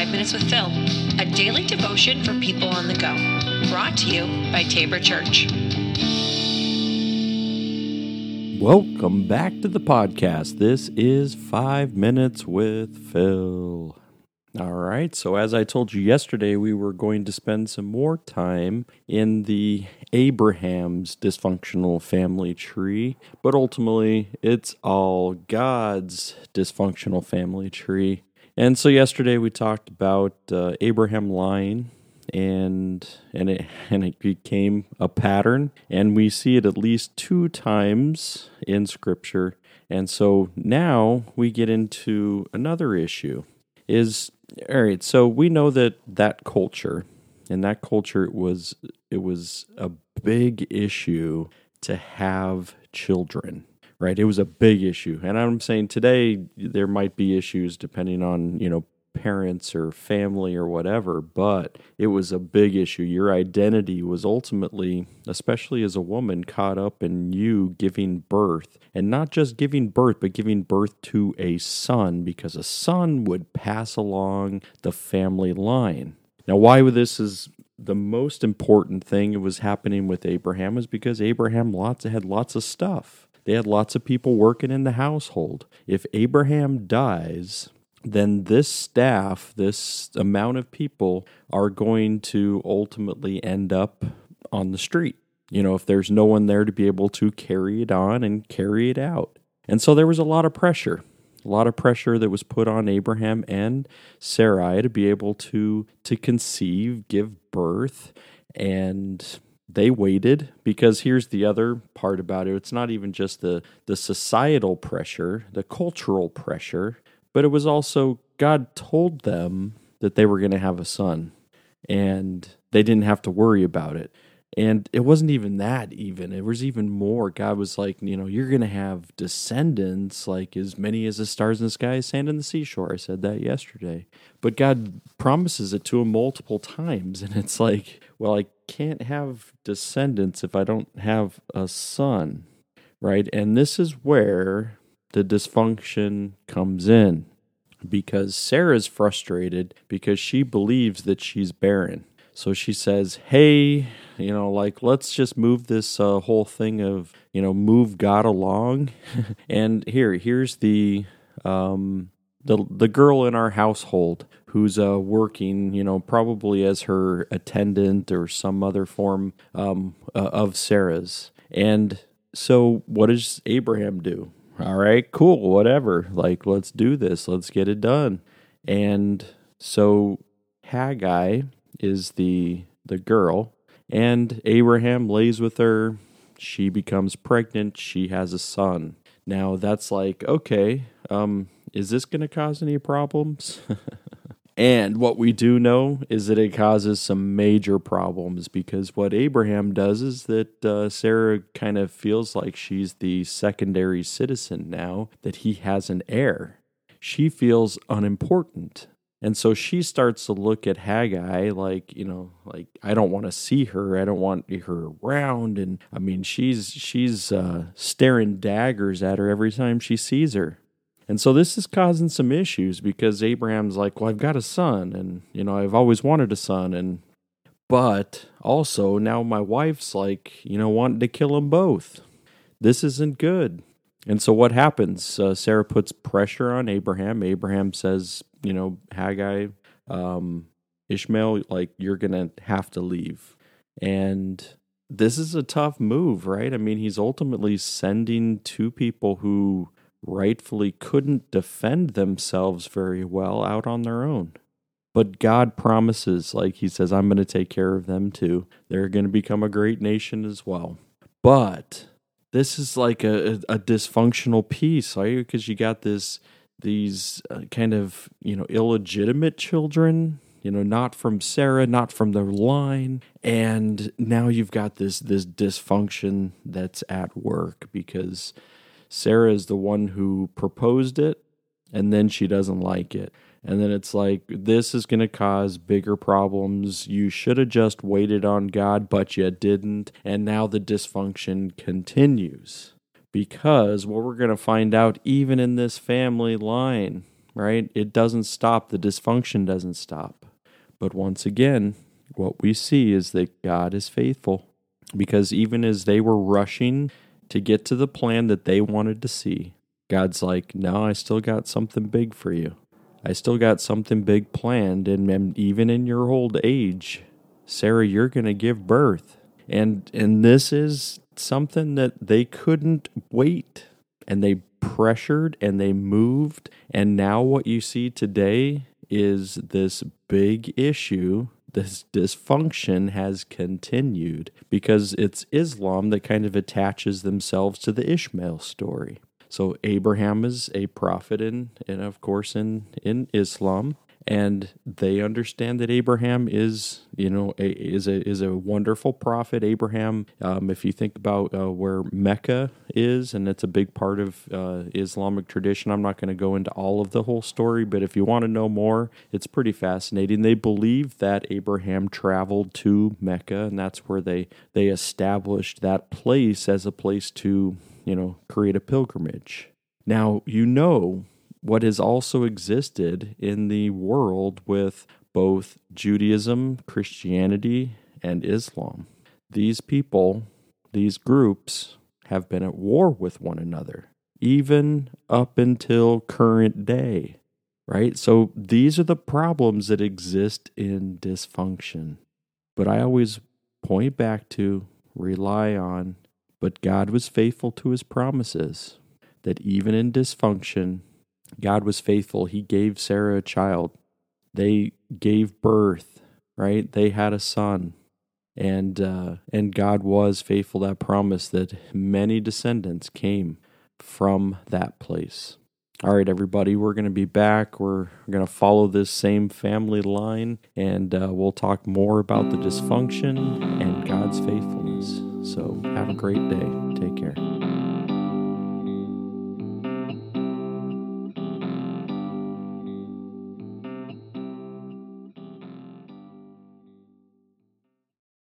Five Minutes with Phil, a daily devotion for people on the go. Brought to you by Tabor Church. Welcome back to the podcast. This is Five Minutes with Phil. All right, so as I told you yesterday, we were going to spend some more time in the Abraham's dysfunctional family tree, but ultimately it's all God's dysfunctional family tree. And so yesterday we talked about uh, Abraham lying and and it and it became a pattern and we see it at least two times in scripture. And so now we get into another issue is all right so we know that that culture and that culture was it was a big issue to have children right it was a big issue and i'm saying today there might be issues depending on you know parents or family or whatever, but it was a big issue. Your identity was ultimately, especially as a woman, caught up in you giving birth. And not just giving birth, but giving birth to a son, because a son would pass along the family line. Now, why would this is the most important thing it was happening with Abraham is because Abraham lots had lots of stuff. They had lots of people working in the household. If Abraham dies, then this staff, this amount of people, are going to ultimately end up on the street. You know, if there's no one there to be able to carry it on and carry it out. And so there was a lot of pressure, a lot of pressure that was put on Abraham and Sarai to be able to to conceive, give birth, and they waited because here's the other part about it it's not even just the the societal pressure the cultural pressure but it was also God told them that they were going to have a son and they didn't have to worry about it. And it wasn't even that, even. It was even more. God was like, you know, you're going to have descendants like as many as the stars in the sky, sand in the seashore. I said that yesterday. But God promises it to him multiple times. And it's like, well, I can't have descendants if I don't have a son, right? And this is where the dysfunction comes in because Sarah's frustrated because she believes that she's barren. So she says, Hey, you know, like, let's just move this uh, whole thing of, you know, move God along. and here, here's the, um, the, the girl in our household who's uh, working, you know, probably as her attendant or some other form um, uh, of Sarah's. And so, what does Abraham do? all right, cool, whatever. Like, let's do this. Let's get it done. And so Hagar is the the girl, and Abraham lays with her. She becomes pregnant. She has a son. Now that's like, okay, um, is this going to cause any problems? And what we do know is that it causes some major problems because what Abraham does is that uh, Sarah kind of feels like she's the secondary citizen now, that he has an heir. She feels unimportant. And so she starts to look at Hagar like, you know, like I don't want to see her. I don't want her around. And I mean, she's she's uh, staring daggers at her every time she sees her. And so this is causing some issues because Abraham's like, well, I've got a son, and you know, I've always wanted a son, and but also now my wife's like, you know, wanting to kill them both. This isn't good. And so what happens? Uh, Sarah puts pressure on Abraham. Abraham says, you know, Hagar, um, Ishmael, like you're gonna have to leave. And this is a tough move, right? I mean, he's ultimately sending two people who rightfully couldn't defend themselves very well out on their own. But God promises, like He says, I'm going to take care of them too. They're going to become a great nation as well. But this is like a, a, dysfunctional piece, right? Because you got this these uh, kind of you know illegitimate children you know not from sarah not from the line and now you've got this this dysfunction that's at work because Sarah is the one who proposed it and then she doesn't like it. And then it's like, this is going to cause bigger problems. You should have just waited on God, but you didn't. And now the dysfunction continues. Because what we're going to find out, even in this family line, right? It doesn't stop. The dysfunction doesn't stop. But once again, what we see is that God is faithful because even as they were rushing to get to the plan that they wanted to see, God's like, no, I still got something big for you. I still got something big planned. And, even in your old age, Sarah, you're going to give birth. And, and this is something that they couldn't wait. And they pressured and they moved. And now what you see today is this big issue this dysfunction has continued because it's Islam that kind of attaches themselves to the Ishmael story. So Abraham is a prophet in, and of course in in Islam, and they understand that Abraham is, you know, a, is a is a wonderful prophet. Abraham, um, if you think about uh, where Mecca is, and it's a big part of uh, Islamic tradition. I'm not going to go into all of the whole story, but if you want to know more, it's pretty fascinating. They believe that Abraham traveled to Mecca, and that's where they they established that place as a place to you know, create a pilgrimage. Now, you know what has also existed in the world with both Judaism, Christianity, and Islam. These people, these groups, have been at war with one another, even up until current day, right? So these are the problems that exist in dysfunction. But I always point back to, rely on, but God was faithful to his promises, that even in dysfunction, God was faithful. He gave Sarah a child. They gave birth, right? They had a son. And uh, and God was faithful that promise that many descendants came from that place. All right, everybody, we're going to be back. We're going to follow this same family line, and uh, we'll talk more about the dysfunction and God's faithfulness. So have a great day. Take care.